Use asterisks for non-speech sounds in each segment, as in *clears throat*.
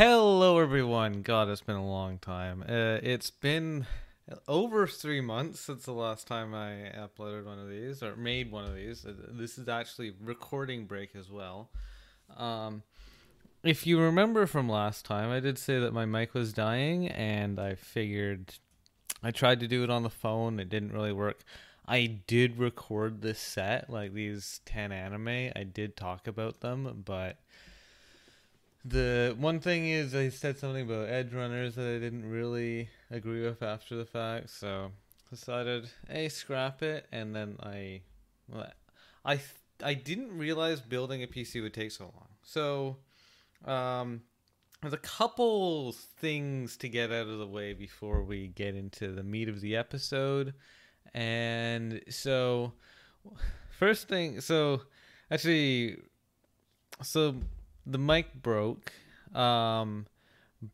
Hello, everyone. God, it's been a long time. Uh, it's been over three months since the last time I uploaded one of these or made one of these. Uh, This is actually recording break as well. Um, if you remember from last time, I did say that my mic was dying, and I figured I tried to do it on the phone. It didn't really work. I did record this set, like these 10 anime. I did talk about them, but the one thing is I said something about Edgerunners that I didn't really agree with after the fact, so decided a scrap it and then I well, I I didn't realize building a PC would take so long. So um there's a couple things to get out of the way before we get into the meat of the episode. And so first thing so actually so the mic broke um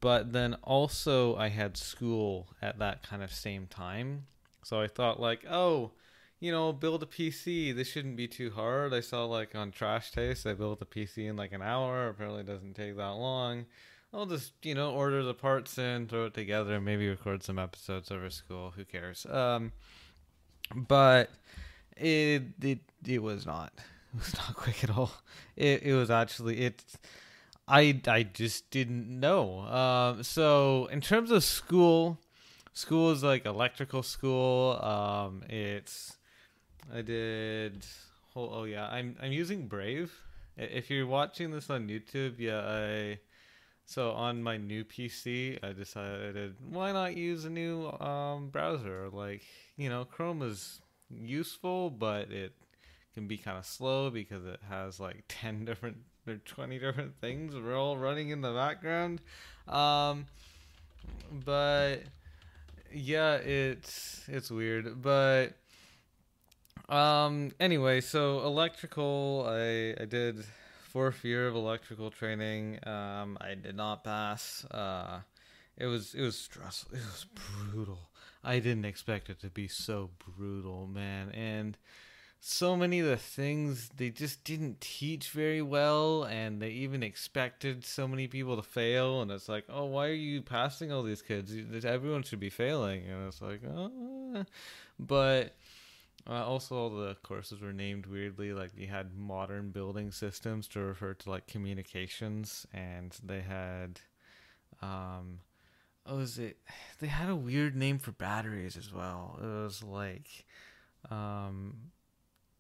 but then also i had school at that kind of same time. So i thought like oh you know build a pc this shouldn't be too hard. I saw like on trash taste i built a pc in like an hour. Apparently doesn't take that long. I'll just you know order the parts in throw it together and maybe record some episodes over school. Who cares? Um but it it it was not it was not *laughs* quick at all. It it was actually it i i just didn't know. Um so in terms of school school is like electrical school. Um it's i did oh, oh yeah i'm i'm using brave. If you're watching this on youtube yeah i so on my new pc i decided why not use a new um browser? Like you know chrome is useful but it can be kind of slow because it has like *laughs* 10 different or 20 different things we're all running in the background. Um but yeah it's it's weird. But um anyway so electrical i i did fourth year of electrical training. Um i did not pass. Uh it was it was stressful it was brutal. I didn't expect it to be so brutal man. And so many of the things they just didn't teach very well and they even expected so many people to fail and it's like oh why are you passing all these kids? Everyone should be failing. And it's like oh but uh, also all the courses were named weirdly like you had modern building systems to refer to like communications and they had um oh is it they had a weird name for batteries as well. It was like um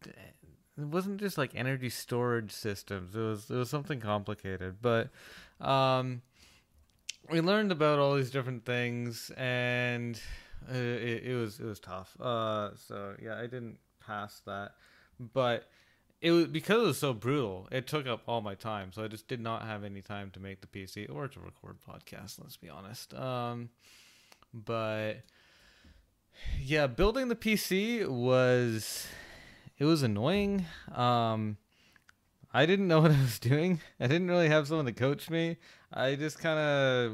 it wasn't just like energy storage systems. It was it was something complicated, but um, we learned about all these different things, and uh, it, it was it was tough. Uh, so yeah, I didn't pass that, but it was because it was so brutal. It took up all my time, so I just did not have any time to make the PC or to record podcasts. Let's be honest. Um, but yeah, building the PC was it was annoying. Um, I didn't know *laughs* what I was doing. I didn't really have someone to coach me. I just kind of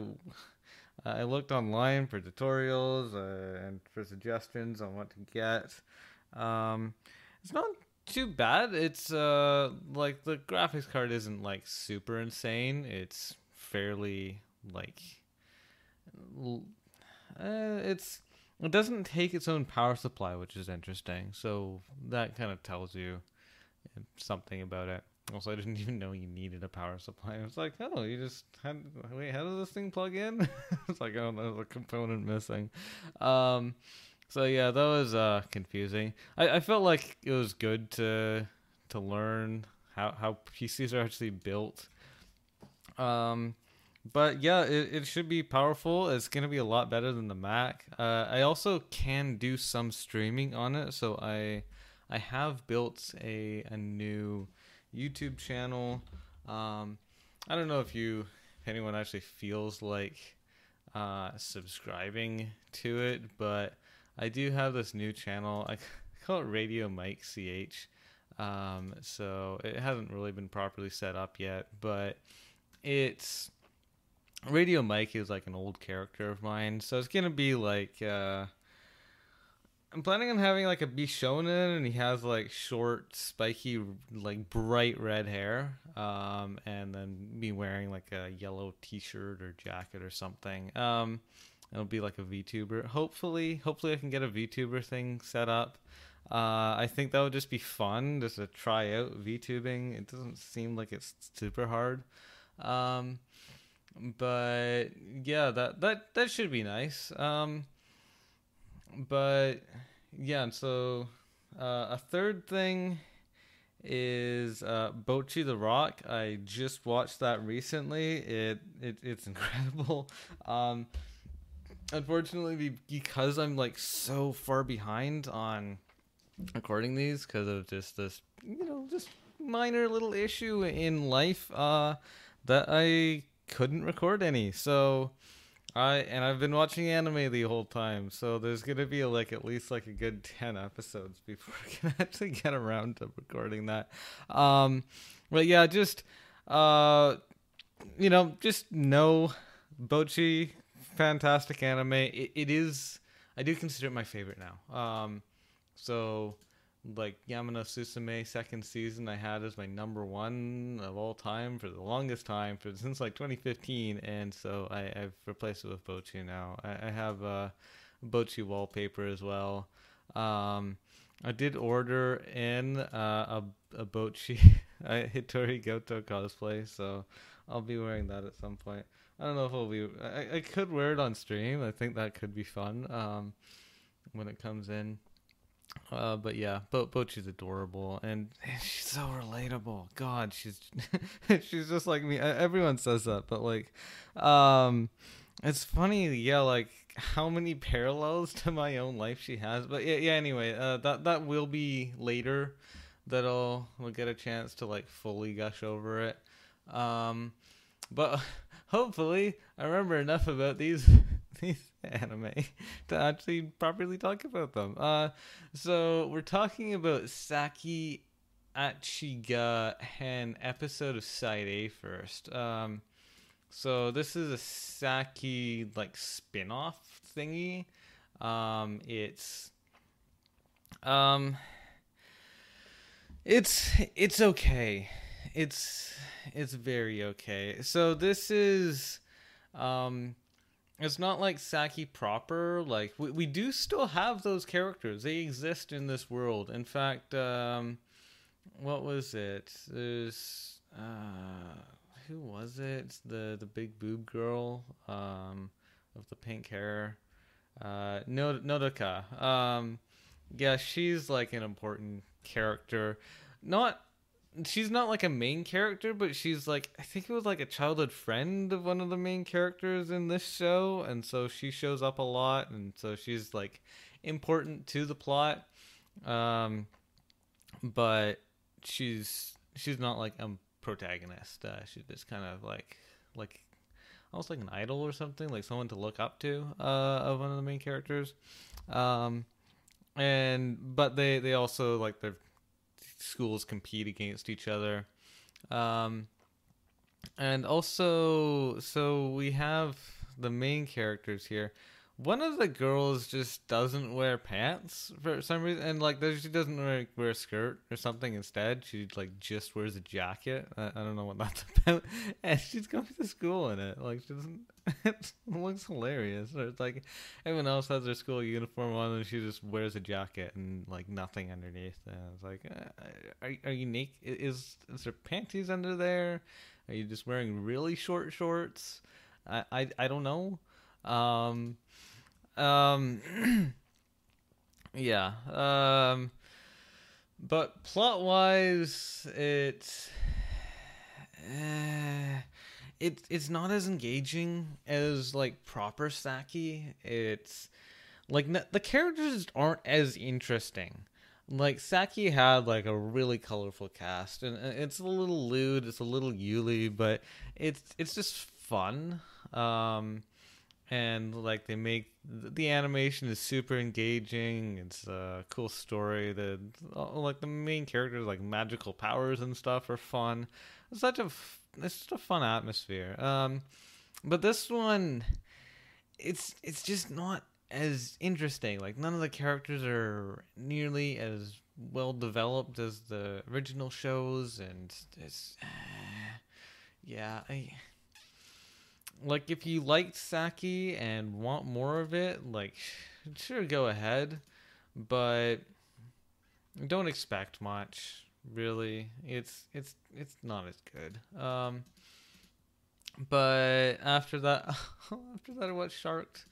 I looked online for tutorials uh, and for suggestions on what to get. Um, it's not too bad. It's uh like the graphics card isn't like super insane. It's fairly like uh, it's it doesn't take its own power supply, which is interesting. So that kind of tells you something about it. Also, I didn't *laughs* even know you needed a power supply. I was like, oh, you just had wait, how does this thing plug in? *laughs* it's like, oh, there's a component missing. Um, so yeah, that was uh confusing. I, I felt like it was good to to learn how how PCs are actually built. Um, but yeah, it, it should be powerful. It's gonna be a lot better than the Mac. Uh, I also can do some streaming on it, so I I have built a a new YouTube channel. Um, I don't know if you if anyone actually feels like uh, subscribing to it, but I do have this new channel. I *laughs* call it Radio Mike CH. Um, so it hasn't really been properly set up yet, but it's Radio Mike is like an old character of mine, so it's gonna be like uh, I'm planning on having like a Bishonen, and he has like short, spiky, like bright red hair, um, and then be wearing like a yellow T-shirt or jacket or something. Um, it'll be like a VTuber. Hopefully, hopefully I can get a VTuber thing set up. Uh, I think that would just be fun, just to try out VTubing. It doesn't seem like it's super hard. Um, but yeah, that that that should be nice. Um, but yeah, and so uh, a third thing is uh, Bocchi the Rock. I just watched that recently. It, it it's *laughs* incredible. Um, unfortunately, because I'm like so far behind on recording these because of just this, you know, just minor little issue in life, uh, that I couldn't record any. So I and I've been watching anime the whole time, so there's gonna be like at least like a good ten episodes before *laughs* I can actually get around to recording that. Um, but yeah, just uh, you know, just know Bocchi, fantastic anime. It, it is. I do consider it my favorite now. Um, so like Yama no Susume second season I had as my number one of all time for the longest time for since like 2015 and so I, I've replaced it with Bocchi now. I, I have a Bocchi wallpaper as well. Um, I did order in uh, a a Bocchi *laughs* Hitori Goto cosplay, so I'll be wearing that at some point. I don't know if I'll be. I, I could wear it on stream. I think that could be fun um, when it comes in. Uh, but yeah, Bo- Bocchi's adorable and she's so relatable. God, she's *laughs* she's just like me. Everyone says that, but like, um, it's funny. Yeah, like how many parallels *laughs* to my own life she has. But yeah, yeah. Anyway, uh, that that will be later. That I'll will get a chance to like fully gush over it. Um, but *laughs* hopefully I remember enough about these these *laughs* anime to actually properly talk about them. Uh, so we're talking about Saki Achiga Hen episode of Side A first. Um, so this is a Saki like spin-off thingy. Um, it's um, it's it's okay. It's it's very okay. So this is um it's not like Saki proper. Like we, we do still have those characters. They exist in this world. In fact, um, what was it? There's uh, who was it? The the big boob girl um, of the pink hair. Uh, Nodoka. Um, yeah, she's like an important character. Not she's not like a main character, but she's like I think it was like a childhood friend of one of the main characters in this show, and so she shows up a lot, and so she's like important to the plot. Um, but she's she's not like a protagonist. Uh, she's just kind of like like almost like an idol or something, like someone to look up to uh, of one of the main characters. Um, and but they they also like they're schools compete against each other. Um, and also, so we have the main characters here. One of the girls just doesn't wear pants for some reason, and like she doesn't wear, wear a skirt or something. Instead, she like just wears a jacket. I, I don't know what that's *laughs* about, and she's going to school in it. Like she doesn't. *laughs* it looks hilarious. Or it's like everyone else has their school uniform on, and she just wears a jacket and like nothing underneath. And it's like, uh, are are you naked? Is is there panties under there? Are you just wearing really short shorts? I I, I don't know. Um, um, *clears throat* yeah. Um, but plot wise, it's. Uh, it it's not as engaging as like proper Saki. It's like the characters aren't as interesting. Like Saki had like a really colorful cast, and it's a little lewd, it's a little yuri, but it's it's just fun. Um, and like they make the animation is super engaging. It's a cool story. The like the main characters like magical powers and stuff are fun. It's such a it's just a fun atmosphere. Um, but this one, it's it's just not as interesting. Like none of the characters are nearly as well developed as the original shows, and it's uh, yeah, I like if you liked Saki and want more of it, like sure go ahead, but don't expect much. Really, it's it's it's not as good. Um, but after that, *laughs* after that, I watched Sharked.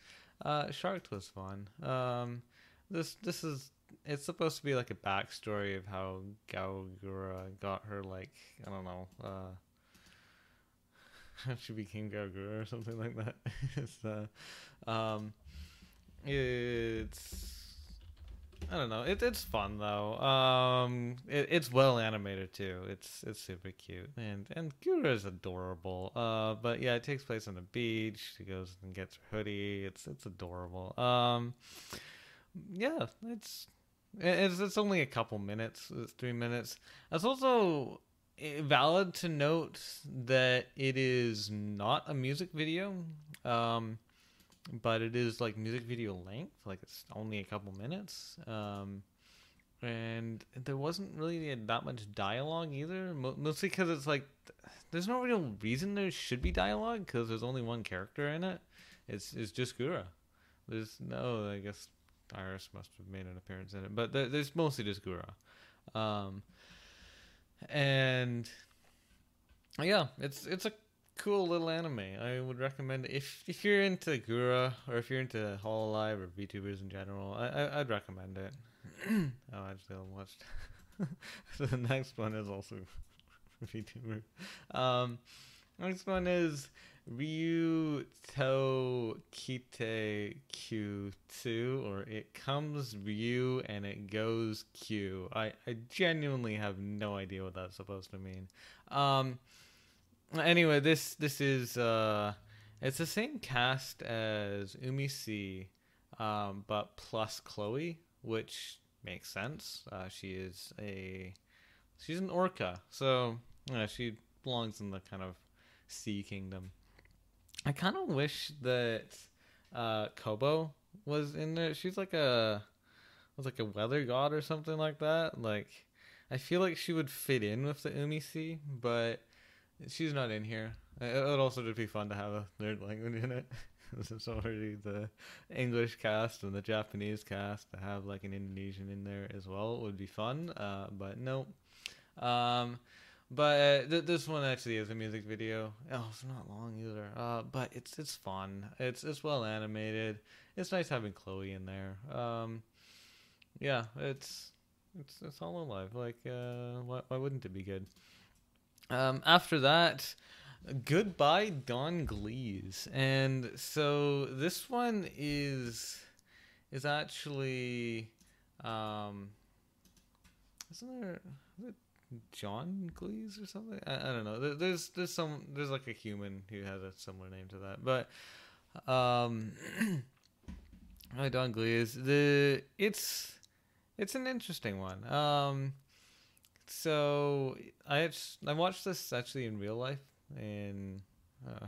Uh, Sharked was fun. Um, this this is it's supposed to be like a backstory of how Gawr Gura got her like I don't know uh *laughs* she became Gawr Gura or something like that. *laughs* it's uh, um, it's I don't know. It, it's fun though. Um, it, it's well animated too. It's it's super cute and and Gura is adorable. Uh, but yeah, it takes place on the beach. She goes and gets her hoodie. It's it's adorable. Um, yeah, it's it's it's only a couple minutes. It's three minutes. It's also valid to note that it is not a music video. Um but it is like music video length like it's only a couple minutes um and there wasn't really that much dialogue either mostly because it's like there's no real reason there should be dialogue because there's only one character in it it's it's just gura there's no i guess IRyS must have made an appearance in it but there's mostly just gura um and yeah it's it's a cool little anime. I would recommend if if you're into Gura or if you're into Hololive or VTubers in general. I, I would recommend it. *clears throat* oh, actually, I watched. so *laughs* the next one is also *laughs* VTuber. Um, next one is Ryu To Kite Q2 or it comes Ryu and it goes Q. I I genuinely have no idea what that's supposed to mean. Um Anyway, this this is uh, it's the same cast as Umi Sea, um, but plus Chloe, which makes sense. Uh, she is a she's an orca, so yeah, she belongs in the kind of sea kingdom. I kind of wish that uh, Kobo was in there. She's like a was like a weather god or something like that. Like I feel like she would fit in with the Umi Sea, but She's not in here. It would also just be fun to have a third language in it. *laughs* it's already the English cast and the Japanese cast to have like an Indonesian in there as well would be fun. Uh, but no. Um, but uh, th- this one actually is a music video. Oh, it's not long either. Uh, but it's it's fun. It's it's well animated. It's nice having Chloe in there. Um, yeah, it's it's it's Hololive. Like, uh, why why wouldn't it be good? Um, after that, goodbye Don Glees, and so this one is is actually um, isn't there John Glees or something? I, I don't know. there's there's some there's like a human who has a similar name to that, but um, *clears throat* Don Glees. The it's it's an interesting one. Um so I I watched this actually in real life, and uh,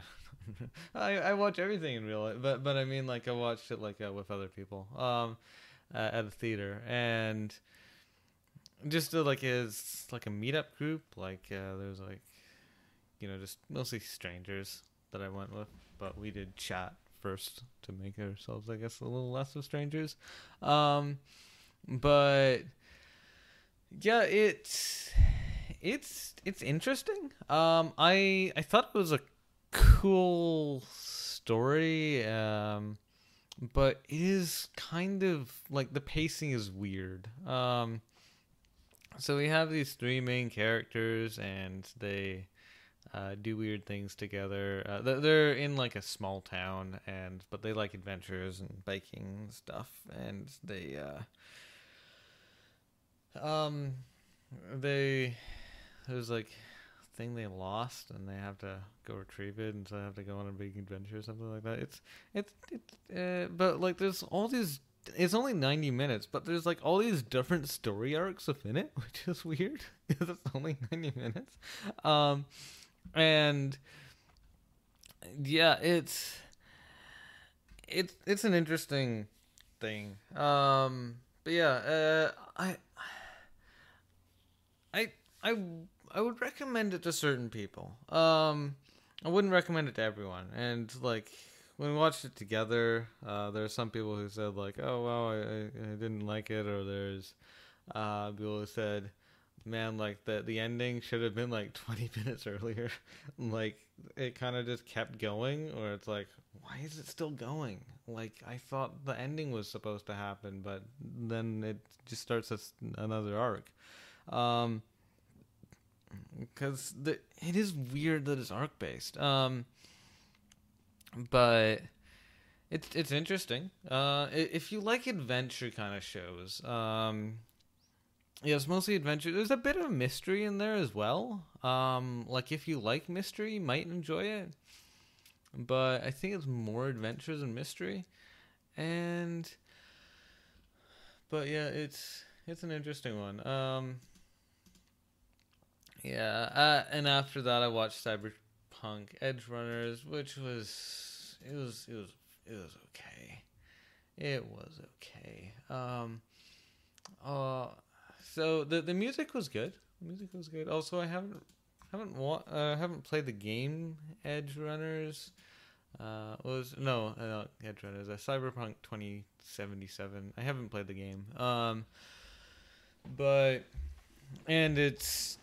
*laughs* I I watch everything in real life, but but I mean like I watched it like uh, with other people um uh, at a theater and just uh, like as like a meetup group like uh, there's like you know just mostly strangers that I went with, but we did chat first to make ourselves I guess a little less of strangers, um but yeah, it's it's it's interesting. Um, I I thought it was a cool story. Um, but it is kind of like the pacing is weird. Um, so we have these three main characters, and they uh, do weird things together. Uh, they're in like a small town, and but they like adventures and biking stuff, and they uh, um, they there's like a thing they lost and they have to go retrieve it, and so they have to go on a big adventure or something like that. It's it's it, uh, but like there's all these. It's only 90 minutes, but there's like all these different story arcs within it, *laughs* which is weird because *laughs* it's only 90 minutes. Um, and yeah, it's it's it's an interesting thing. Um, but yeah, uh, I, I, I, I would recommend it to certain people. Um, I wouldn't recommend it to everyone. And like when we watched it together, uh, there are some people who said like, "Oh wow, I, I, didn't like it," or there's uh, people who said, "Man, like the the ending should have been like *laughs* 20 minutes earlier." *laughs* like it kind of just kept going, or it's like, why is it still going? Like I thought the ending was supposed to happen, but then it just starts as another arc. Um, because the it is weird that it's arc based. Um, but it's it's interesting. Uh, if you like adventure kind of shows, um, yeah, it's mostly adventure. There's a bit of mystery in there as well. Um, like if you like mystery, you might enjoy it. But I think it's more adventures and mystery, and but yeah, it's it's an interesting one. Um, yeah, uh, and after that, I watched Cyberpunk Edgerunners, which was it was it was it was okay. It was okay. Um, uh, so the the music was good. The music was good. Also, I haven't haven't wa- uh, haven't played the game Edgerunners. Uh, was no, uh, not Edgerunners. Uh, Cyberpunk twenty seventy seven. I haven't played the game. Um, but and it's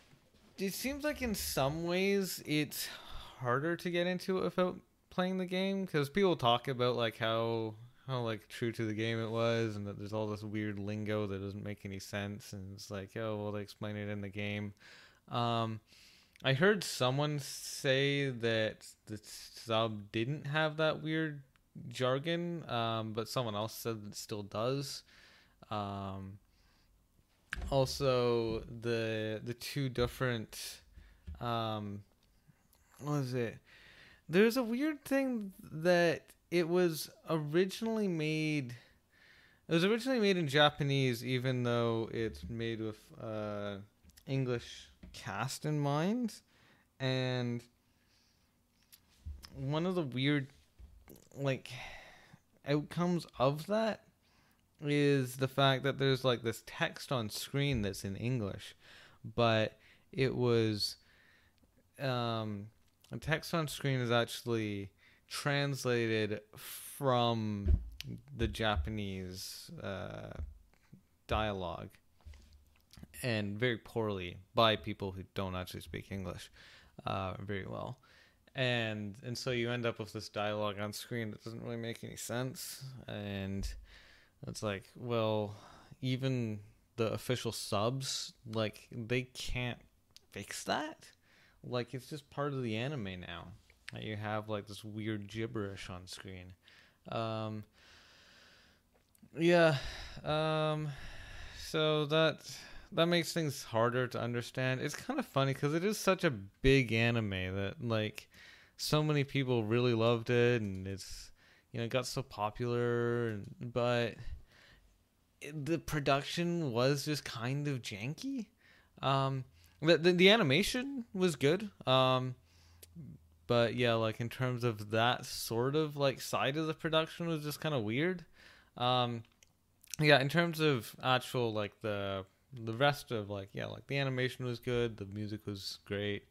it seems like in some ways it's harder to get into it without playing the game because people talk about like how how like true to the game it was and that there's all this weird lingo that doesn't make any sense and it's like oh well they explain it in the game. Um i heard someone say that the sub didn't have that weird jargon um but someone else said it still does. Um also the the two different um what was it? There's a weird thing that it was originally made it was originally made in japanese even though it's made with uh english cast in mind. And one of the weird like outcomes of that is the fact that there's like this text on screen that's in English, but it was um, the text on screen is actually translated from the Japanese uh, dialogue and very poorly by people who don't actually speak English uh, very well. And and so you end up with this dialogue on screen that doesn't really make any sense and it's like, well, even the official subs, like, they can't fix that. Like, it's just part of the anime now. You have, like, this weird gibberish on screen. Um, yeah. Um, so that that makes things harder to understand. It's kind of funny because it is such a big anime that like so many people really loved it, and it's you know, it got so popular, but the production was just kind of janky. Um, the, the, the animation was good. Um, but yeah, like in terms of that sort of like side of the production was just kind of weird. Um, yeah, in terms of actual like the the rest of like yeah, like the animation was good, the music was great.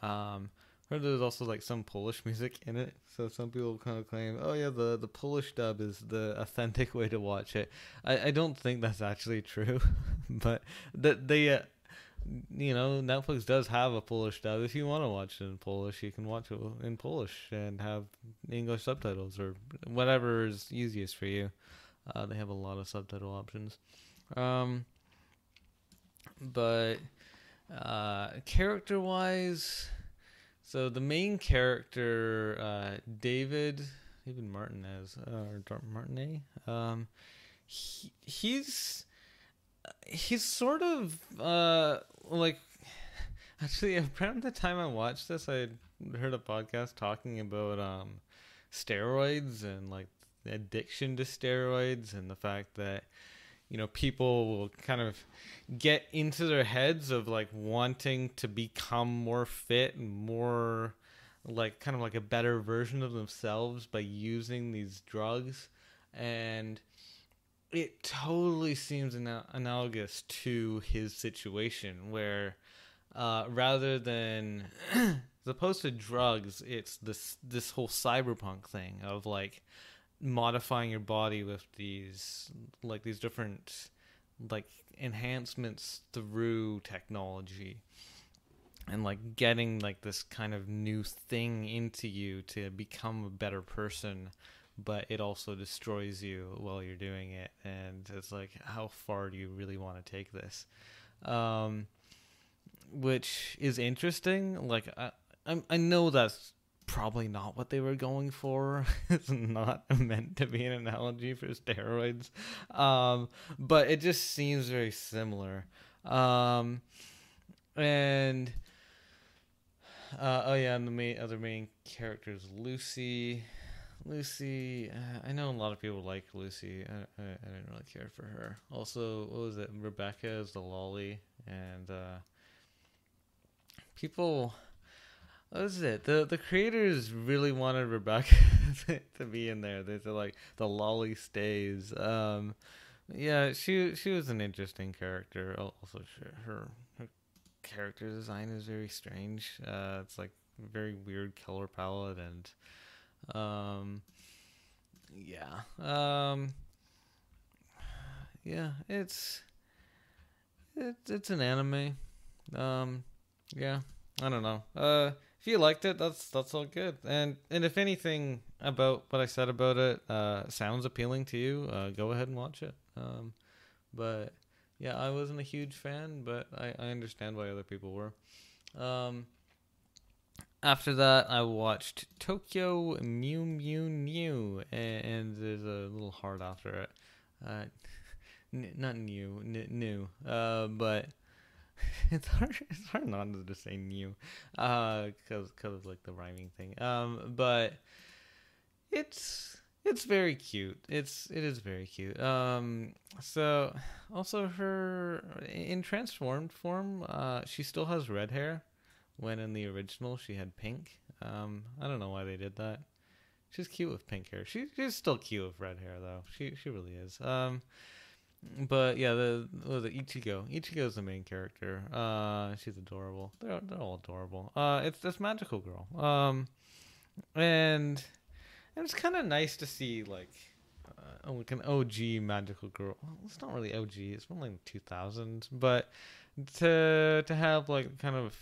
Um, heard there's also like some Polish *laughs* music in it, so some people kind of claim, oh yeah, the the Polish dub is the authentic way to watch it. I, I don't think that's actually true, *laughs* but that they, uh, you know, Netflix does have a Polish dub. If you want to watch it in Polish, you can watch it in Polish and have English subtitles or whatever is easiest for you. Uh, they have a lot of subtitle options. Um, but uh, character wise so the main character, uh, David, David Martinez uh, or Martinet, um, he, he's he's sort of uh, like *laughs* actually around the time I watched this, I heard a podcast talking about um, steroids and like addiction to steroids and the fact that you know people will kind of get into their heads of like wanting to become more fit and more like kind of like a better version of themselves by using these drugs. And it totally seems ana- analogous to his situation where uh, rather than *clears throat* as opposed to drugs it's this this whole cyberpunk thing of like modifying your body with these like these different like enhancements through technology and like getting like this kind of new thing into you to become a better person but it also destroys you while you're doing it and it's like how far do you really want to take this? Um which is interesting like i i, I know that's probably not what they were going for. *laughs* It's not *laughs* meant to be an analogy for steroids. Um but it just seems very similar. Um and uh, oh yeah, and the main other main character is Lucy. Lucy, uh, I know a lot of people like Lucy. I, I, I, didn't really care for her. Also, what was it? Rebecca is the loli, and uh, people. What is it? The the creators really wanted Rebecca *laughs* to be in there. They said like the loli stays. Um, yeah, she she was an interesting character. Also, her her character design is very strange. Uh, it's like very weird color palette and um, yeah, um, yeah, it's it's it's an anime. Um, yeah, I don't know. Uh, if you liked it, that's that's all good. And and if anything about what I said about it uh, sounds appealing to you, uh, go ahead and watch it. Um, but yeah, I wasn't a huge fan, but I, I understand why other people were. Um, after that, I watched Tokyo Mew Mew New, and, and there's a little heart after it. Uh, n- not new, n- new, uh, but *laughs* it's hard. It's hard not to just say new, uh, cause cause of like the rhyming thing. Um, but it's it's very cute. It's it is very cute. Um, so also her in transformed form, uh, she still has red hair, when in the original she had pink. Um, I don't know why they did that. She's cute with pink hair. She, she's still cute with red hair though. She she really is. Um, but yeah, the the Ichigo. Ichigo is the main character. Uh, she's adorable. They're they're all adorable. Uh, it's this magical girl. Um, and and it's kind of nice to see like uh, like an OG magical girl. Well, it's not really OG. It's from like 2000s, but to to have like kind of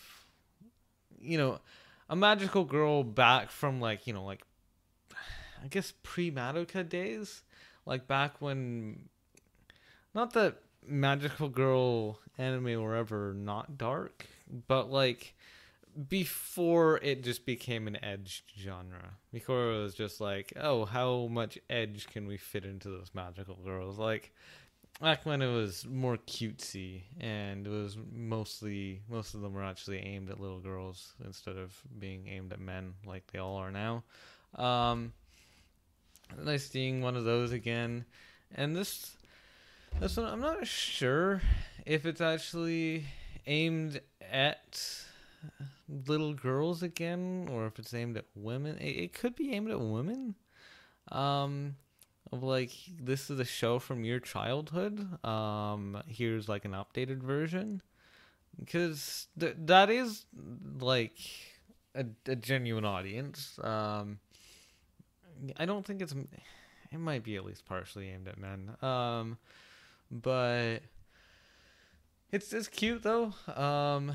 you know a magical girl back from like you know like I guess pre Madoka days, like back when not that magical girl anime were ever not dark, but like before it just became an edge genre. It was just like, oh, how much edge can we fit into those magical girls? Like back when it was more cutesy and it was mostly most of them were actually aimed at little girls instead of being aimed at men like they all are now. Um nice seeing one of those again. And this this one I'm not sure if it's actually aimed at little girls again, or if it's aimed at women. It, it could be aimed at women. Um, of like this is a show from your childhood. Um, here's like an updated version, because th- that is like a, a genuine audience. Um, I don't think it's. It might be at least partially aimed at men. Um, but it's it's cute though. Um,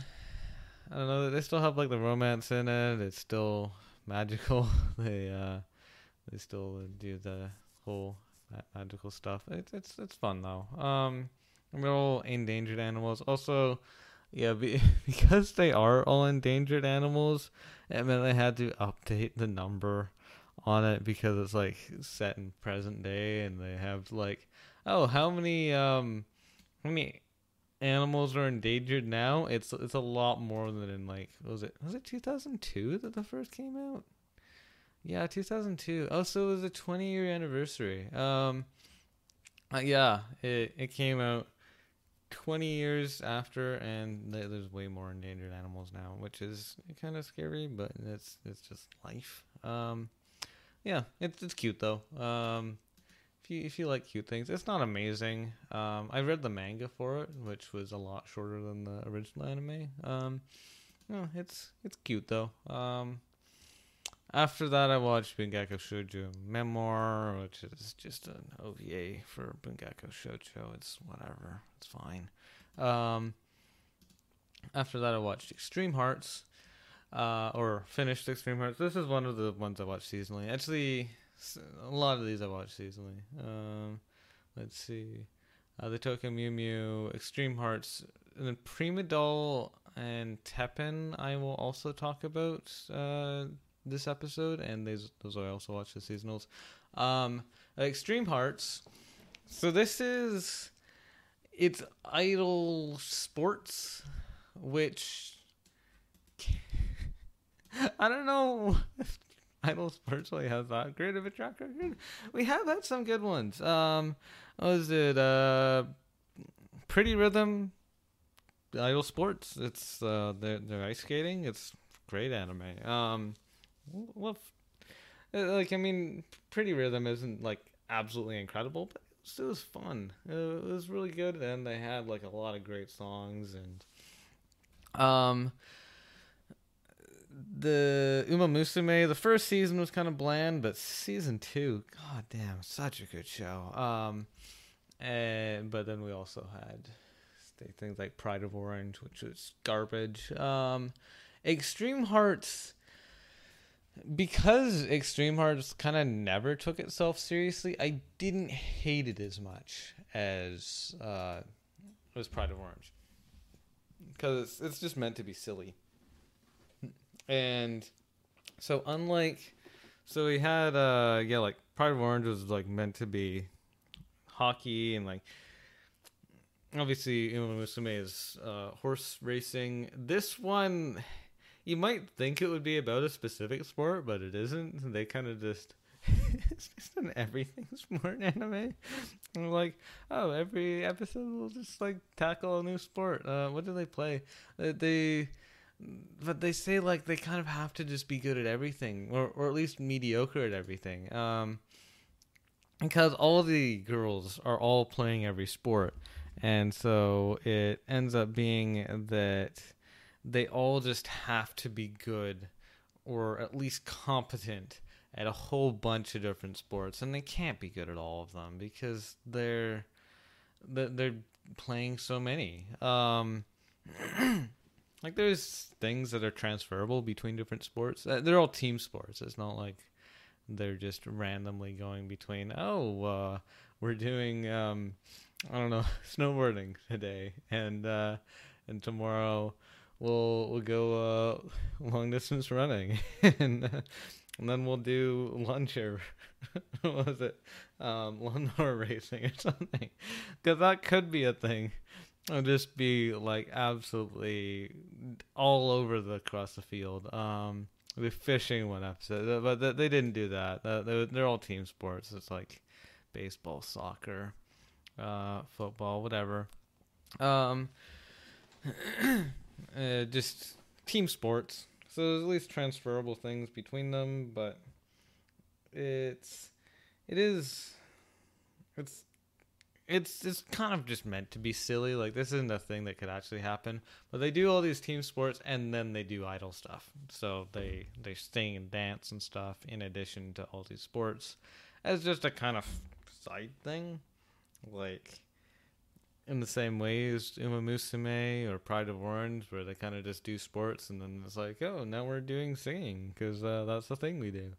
I don't know. They still have like the romance in it. It's still magical. *laughs* they uh, they still do the whole magical stuff. It's it's it's fun though. Um, they're all endangered animals. Also, yeah, be, *laughs* because they are all endangered animals, it meant they had to update the number on it because it's like set in present day, and they have like, oh, how many um, how many animals are endangered now, it's it's a lot more than in like was it was it 2002 that the first came out? Yeah, 2002. Oh, so it was a 20 year anniversary. Um, uh, yeah, it it came out 20 years after, and th- there's way more endangered animals now, which is kind of scary, but it's it's just life. Um, yeah, it's it's cute though. Um, if you if you like cute things, it's not amazing. Um, I read the manga for it, which was a lot shorter than the original anime. Um, no, it's it's cute though. Um, after that, I watched Bungaku Shoujo Memoir, which is just an OVA for Bungaku Shoujo. It's whatever. It's fine. Um, after that, I watched Extreme Hearts, uh, or finished Extreme Hearts. This is one of the ones I watch seasonally. Actually, a lot of these I watch seasonally. Um, let's see. Uh, the Tokyo Mew Mew, Extreme Hearts, and then Prima Doll and Teppen I will also talk about uh, this episode, and those I also watch the seasonals. Um, Extreme Hearts. So this is it's idol sports, which *laughs* I don't know. *laughs* if Idol Sports really has that great of a track record. We have had some good ones. Um, was it? Uh, Pretty Rhythm, Idol Sports. It's uh, they're, they're ice skating. It's great anime. Um, well, like I mean, Pretty Rhythm isn't like absolutely incredible, but it was, fun. It was really good, and they had like a lot of great songs and um the Uma Musume, the first season was kind of bland, but season two, god damn, such a good show. Um, and but then we also had things like Pride of Orange, which was garbage. Um, Extreme Hearts, because Extreme Hearts kind of never took itself seriously, I didn't hate it as much as uh, as Pride of Orange, because it's, it's just meant to be silly and so unlike so we had uh yeah like Pride of Orange was like meant to be hockey and like obviously Uma Musume is uh, horse racing. This one you might think it would be about a specific sport, but it isn't. They kind of just *laughs* it's just an everything *laughs* sport anime. And like, oh, every episode will just like tackle a new sport. Uh, what do they play? Uh, they but they say like they kind of have to just be good at everything or or at least mediocre at everything um because all the girls are all playing every sport and so it ends up being that they all just have to be good or at least competent at a whole bunch of different sports and they can't be good at all of them because they're they're playing so many um *clears throat* Like there's things that are transferable between different sports. Uh, they're all team sports. It's not like they're just randomly going between. Oh, uh, we're doing um, I don't know *laughs* snowboarding today, and uh, and tomorrow we'll we'll go uh, *laughs* long distance running, *laughs* and uh, and then we'll do lunch or *laughs* what was it, um, lawnmower racing or something, because that could be a thing. I'll just be like absolutely all over the across the field. Um, the fishing one episode, but they didn't do that. They're all team sports. It's like baseball, soccer, uh, football, whatever. Um, *clears throat* uh, just team sports. So there's at least transferable things between them, but it's it is it's it's it's kind of just meant to be silly. Like this isn't a thing that could actually happen. But they do all these team sports and then they do idol stuff. So they they sing and dance and stuff in addition to all these sports as just a kind of side thing. Like in the same way as Uma Musume or Pride of Orange, where they kind of just do sports and then it's like, oh, now we're doing singing because uh, that's the thing we do.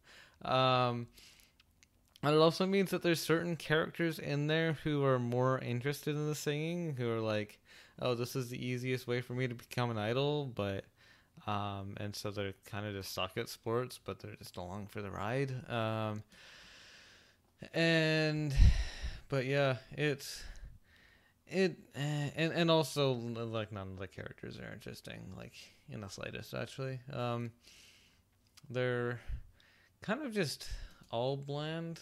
Um, and it also means that there's certain characters in there who are more interested in the singing, who are like, "Oh, this is the easiest way for me to become an idol," but um, and so they're kind of just suck at sports, but they're just along for the ride. Um, and but yeah, it's it and and also like none of the characters are interesting, like in the slightest actually. Um, they're kind of just all bland.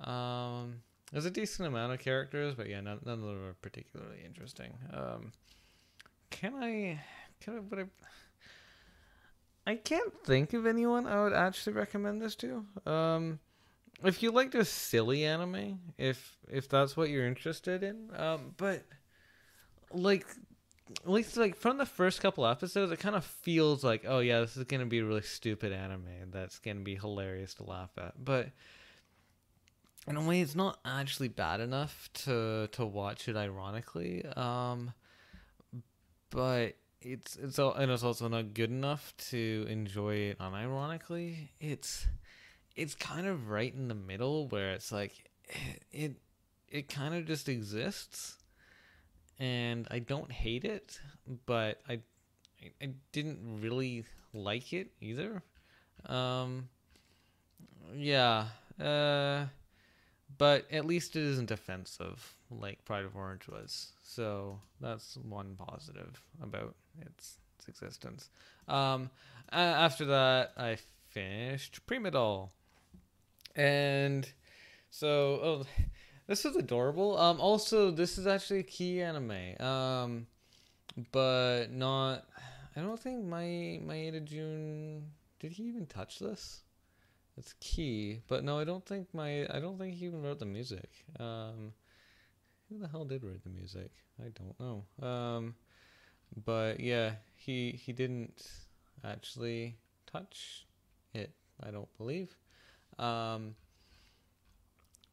Um, there's a decent amount of characters, but yeah, none, none of them are particularly interesting. Um, can I? Can I? But I, I can't think of anyone I would actually recommend this to. Um, if you like just silly anime, if if that's what you're interested in, um, but like at least like from the first couple episodes, it kind of feels like, oh yeah, this is gonna be a really stupid anime that's gonna be hilarious to laugh at. But in a way, it's not actually bad enough to to watch it ironically. Um, but it's it's all, and it's also not good enough to enjoy it unironically. It's it's kind of right in the middle where it's like it it, kind of just exists and I don't hate it, but I I didn't really like it either. Um, yeah, uh, but at least it isn't offensive like Pride of Orange was. So that's one positive about its, its existence. Um, after that, I finished Prima Doll, and so oh this is adorable. Um, also, this is actually a key anime. Um, but not. I don't think my Maeda Jun did he even touch this? It's key, but no, I don't think my I don't think he even wrote the music. Um, who the hell did write the music? I don't know. Um, but yeah, he he didn't actually touch it. I don't believe. Um,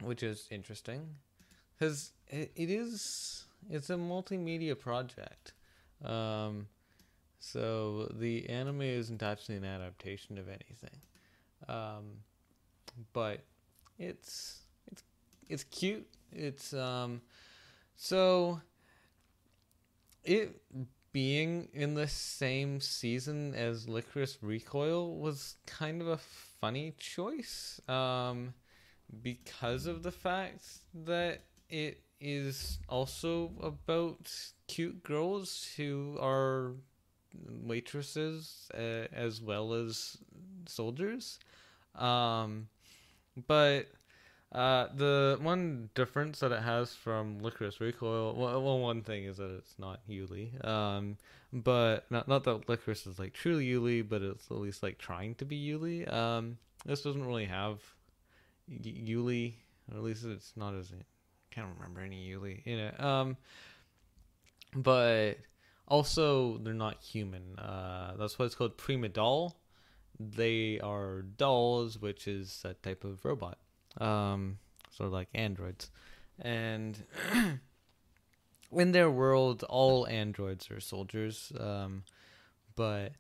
which is interesting. Because it, it is it's a multimedia project. Um, so the anime isn't actually an adaptation of anything. Um, but it's it's it's cute. It's um so it being in the same season as Licorice Recoil was kind of a funny choice um because of the fact that it is also about cute girls who are waitresses uh, as well as soldiers. Um, but uh, the one difference that it has from Licorice Recoil, well, well, one thing is that it's not Yuri. Um, but not not that Licorice is like truly Yuri, but it's at least like trying to be Yuri. Um, this doesn't really have Yuri, or at least it's not as I can't remember any Yuri in it. Um, but also they're not human. Uh, that's why it's called prima doll. They are dolls, which is a type of robot, um, sort of like androids, and. *clears throat* in their world, all androids are soldiers, um, but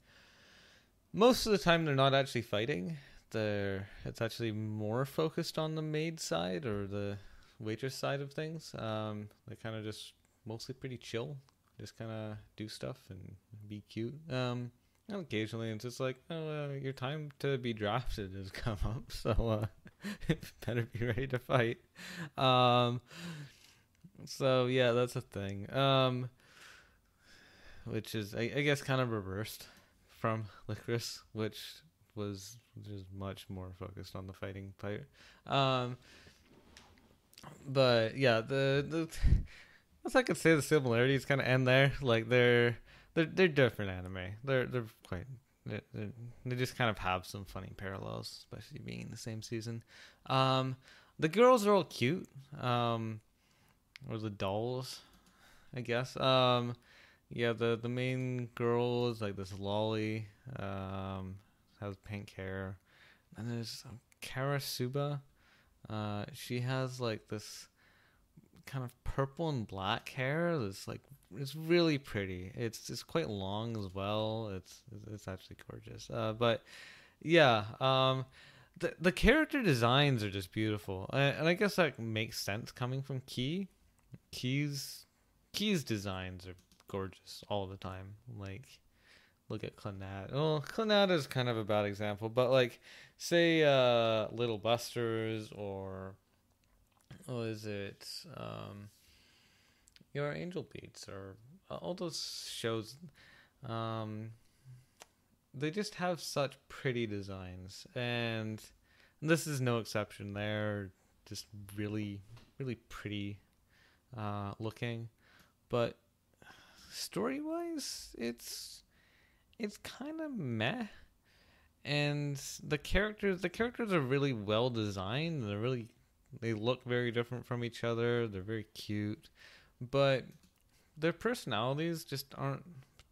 most of the time they're not actually fighting they're it's actually more focused on the maid side or the waitress side of things. Um, they kind of just mostly pretty chill, just kind of do stuff and be cute. Um, and occasionally it's just like, oh, uh, your time to be drafted has *laughs* come up, so uh, *laughs* better be ready to fight. Um, so yeah, that's a thing. Um, which is, I, I guess, kind of reversed from *laughs* Licorice, which was just much more focused on the fighting part. Um, but yeah, the the as I could say the similarities kind of end there. Like they're they're they're different anime. They're they're quite they they just kind of have some funny parallels, especially being in the same season. Um, the girls are all cute. Um, or the dolls, I guess. Um, yeah, the the main girl is like this loli. Um, has pink hair. And there's um, Karasuba. Uh, she has like this kind of purple and black hair. That's like it's really pretty. It's it's quite long as well. It's it's actually gorgeous. Uh, but yeah, um, the the character designs are just beautiful, and, and I guess that makes sense coming from Key. Key's Key's designs are gorgeous all the time. Like look at Clannad. Well, Clannad is kind of a bad example, but like, say, uh, Little Busters or what is it? Um, Your Angel Beats or uh, all those shows. Um, they just have such pretty designs, and this is no exception. They're just really, really pretty uh, looking, but story wise, it's it's kind of meh. and the characters the characters are really well designed. They're really they look very different from each other. They're very cute, but their personalities just aren't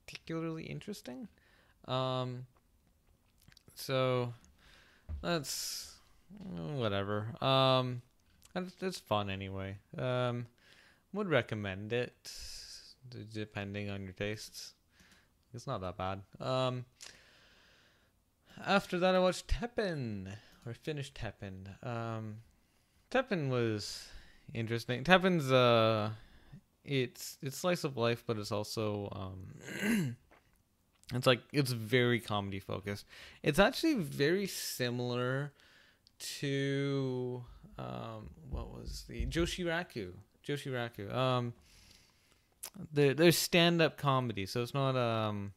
particularly interesting. Um, so that's whatever. Um, it's, it's fun anyway. Um, would recommend it depending on your tastes. It's not that bad. Um, after that, I watched Teppen or finished Teppen. Um, Teppen was interesting. Teppen's uh, it's it's slice of life, but it's also um, *clears throat* it's like it's very comedy focused. It's actually very similar to um, what was the Joshiraku Joshiraku. Um, there there's stand up comedy, so it's not um,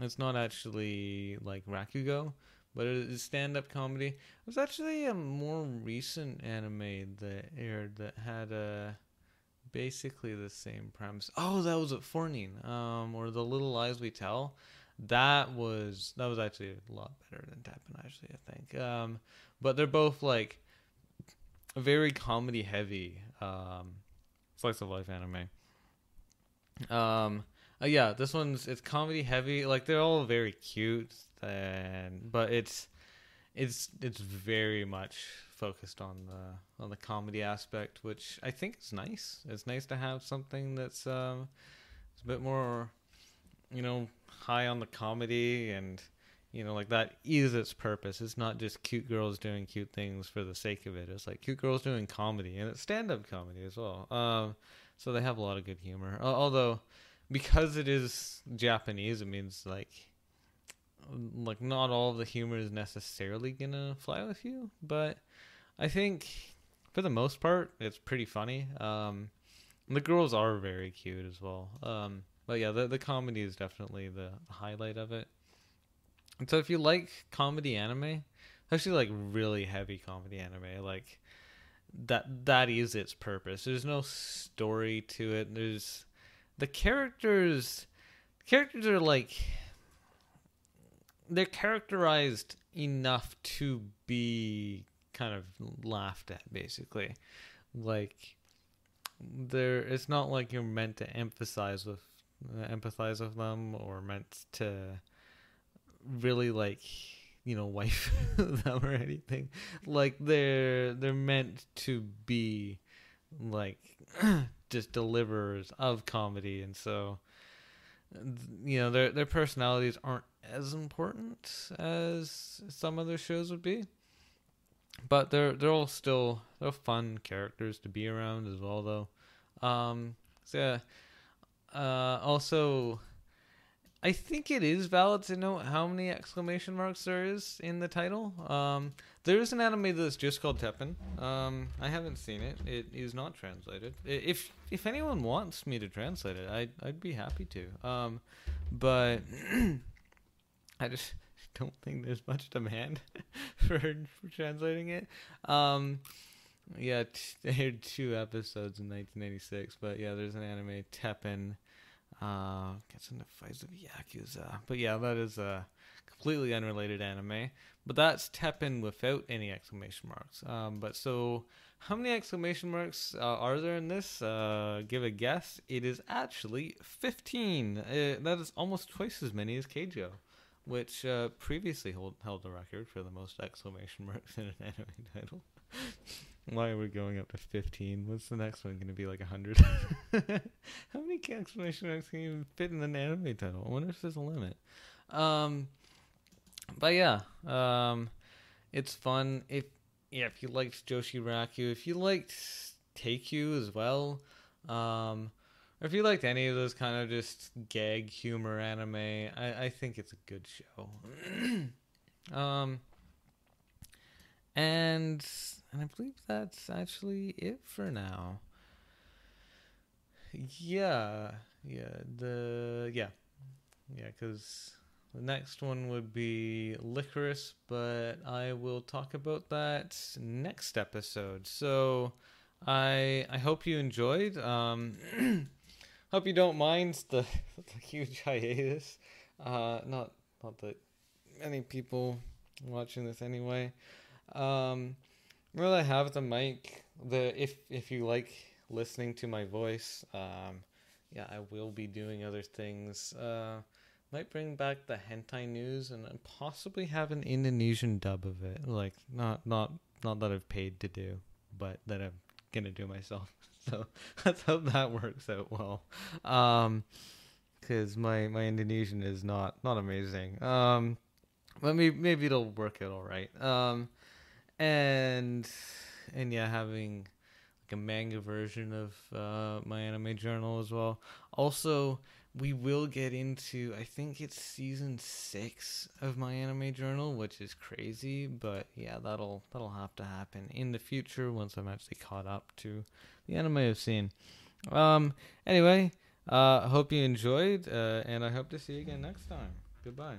it's not actually like Rakugo, but it is stand up comedy. It was actually a more recent anime that aired that had a basically the same premise. Oh, that was at Fornin, um, or The Little Lies We Tell. That was that was actually a lot better than Teppen, actually. I think, um, but they're both like very comedy heavy um, slice of life anime. Um, uh, yeah, this one's it's comedy heavy. Like they're all very cute, and but it's it's it's very much focused on the on the comedy aspect, which I think is nice. It's nice to have something that's um, it's a bit more, you know, high on the comedy and you know like that is its purpose. It's not just cute girls doing cute things for the sake of it. It's like cute girls doing comedy and it's stand up comedy as well. Um, so they have a lot of good humor. Although because it is Japanese, it means like like not all of the humor is necessarily gonna fly with you, but I think for the most part it's pretty funny. Um, the girls are very cute as well. Um, but yeah, the the comedy is definitely the highlight of it. And so if you like comedy anime, actually like really heavy comedy anime, like that that is its purpose. There's no story to it. There's the characters characters are like they're characterized enough to be kind of laughed at basically. Like there it's not like you're meant to emphasize with uh, empathize with them or meant to really like you know wife *laughs* them or anything. Like they're they're meant to be like *clears throat* just deliverers of comedy. And so you know their their personalities aren't as important as some other shows would be but they're they're all still they're fun characters to be around as well though um so yeah uh also I think it is valid to note how many exclamation marks there is in the title. Um, there is an anime that's just called Teppen. Um, I haven't seen it. It is not translated. If if anyone wants me to translate it, I'd I'd be happy to. Um, but *clears throat* *laughs* I just don't think there's much demand for, *laughs* for translating it. Um, yeah, t- they had two episodes in 1986, but yeah, there's an anime Teppen uh, gets into fights of Yakuza. But yeah, that is a completely unrelated anime. But that's Teppen without any exclamation marks. Um, but so, how many exclamation marks uh, are there in this? Uh, give a guess. It is actually 15. Uh, that is almost twice as many as Keijo, which uh, previously hold, held the record for the most exclamation marks in an anime *laughs* title. Why are we going up to 15? What's the next one going to be like 100? *laughs* How many exclamation marks can you fit in an anime title? I wonder if there's a limit. Um, but yeah, um, it's fun. If yeah, if you liked Joshiraku, if you liked Teekyu as well, um, if you liked any of those kind of just gag humor anime, I, I think it's a good show. *clears throat* um, and and I believe that's actually it for now. Yeah, yeah, the yeah, yeah, because the next one would be Licorice, but I will talk about that next episode. So, I I hope you enjoyed. Um, *clears throat* hope you don't mind the, *laughs* the huge hiatus. Uh, not not that many people watching this anyway. Um, well, I have the mic. The if if you like listening to my voice, um, yeah, I will be doing other things. Uh, might bring back the hentai news and possibly have an Indonesian dub of it. Like not not not that I've paid to do, but that I'm gonna do myself. *laughs* *laughs* So let's hope that works out well. Um, because my my Indonesian is not not amazing. Um, but maybe maybe it'll work out all right. Um, and and yeah, having like a manga version of uh, my anime journal as well. Also, we will get into I think it's season six of my anime journal, which is crazy, but yeah, that'll that'll have to happen in the future once I'm actually caught up to the anime I've seen. Um, anyway, uh, hope you enjoyed, uh, and I hope to see you again next time. Goodbye.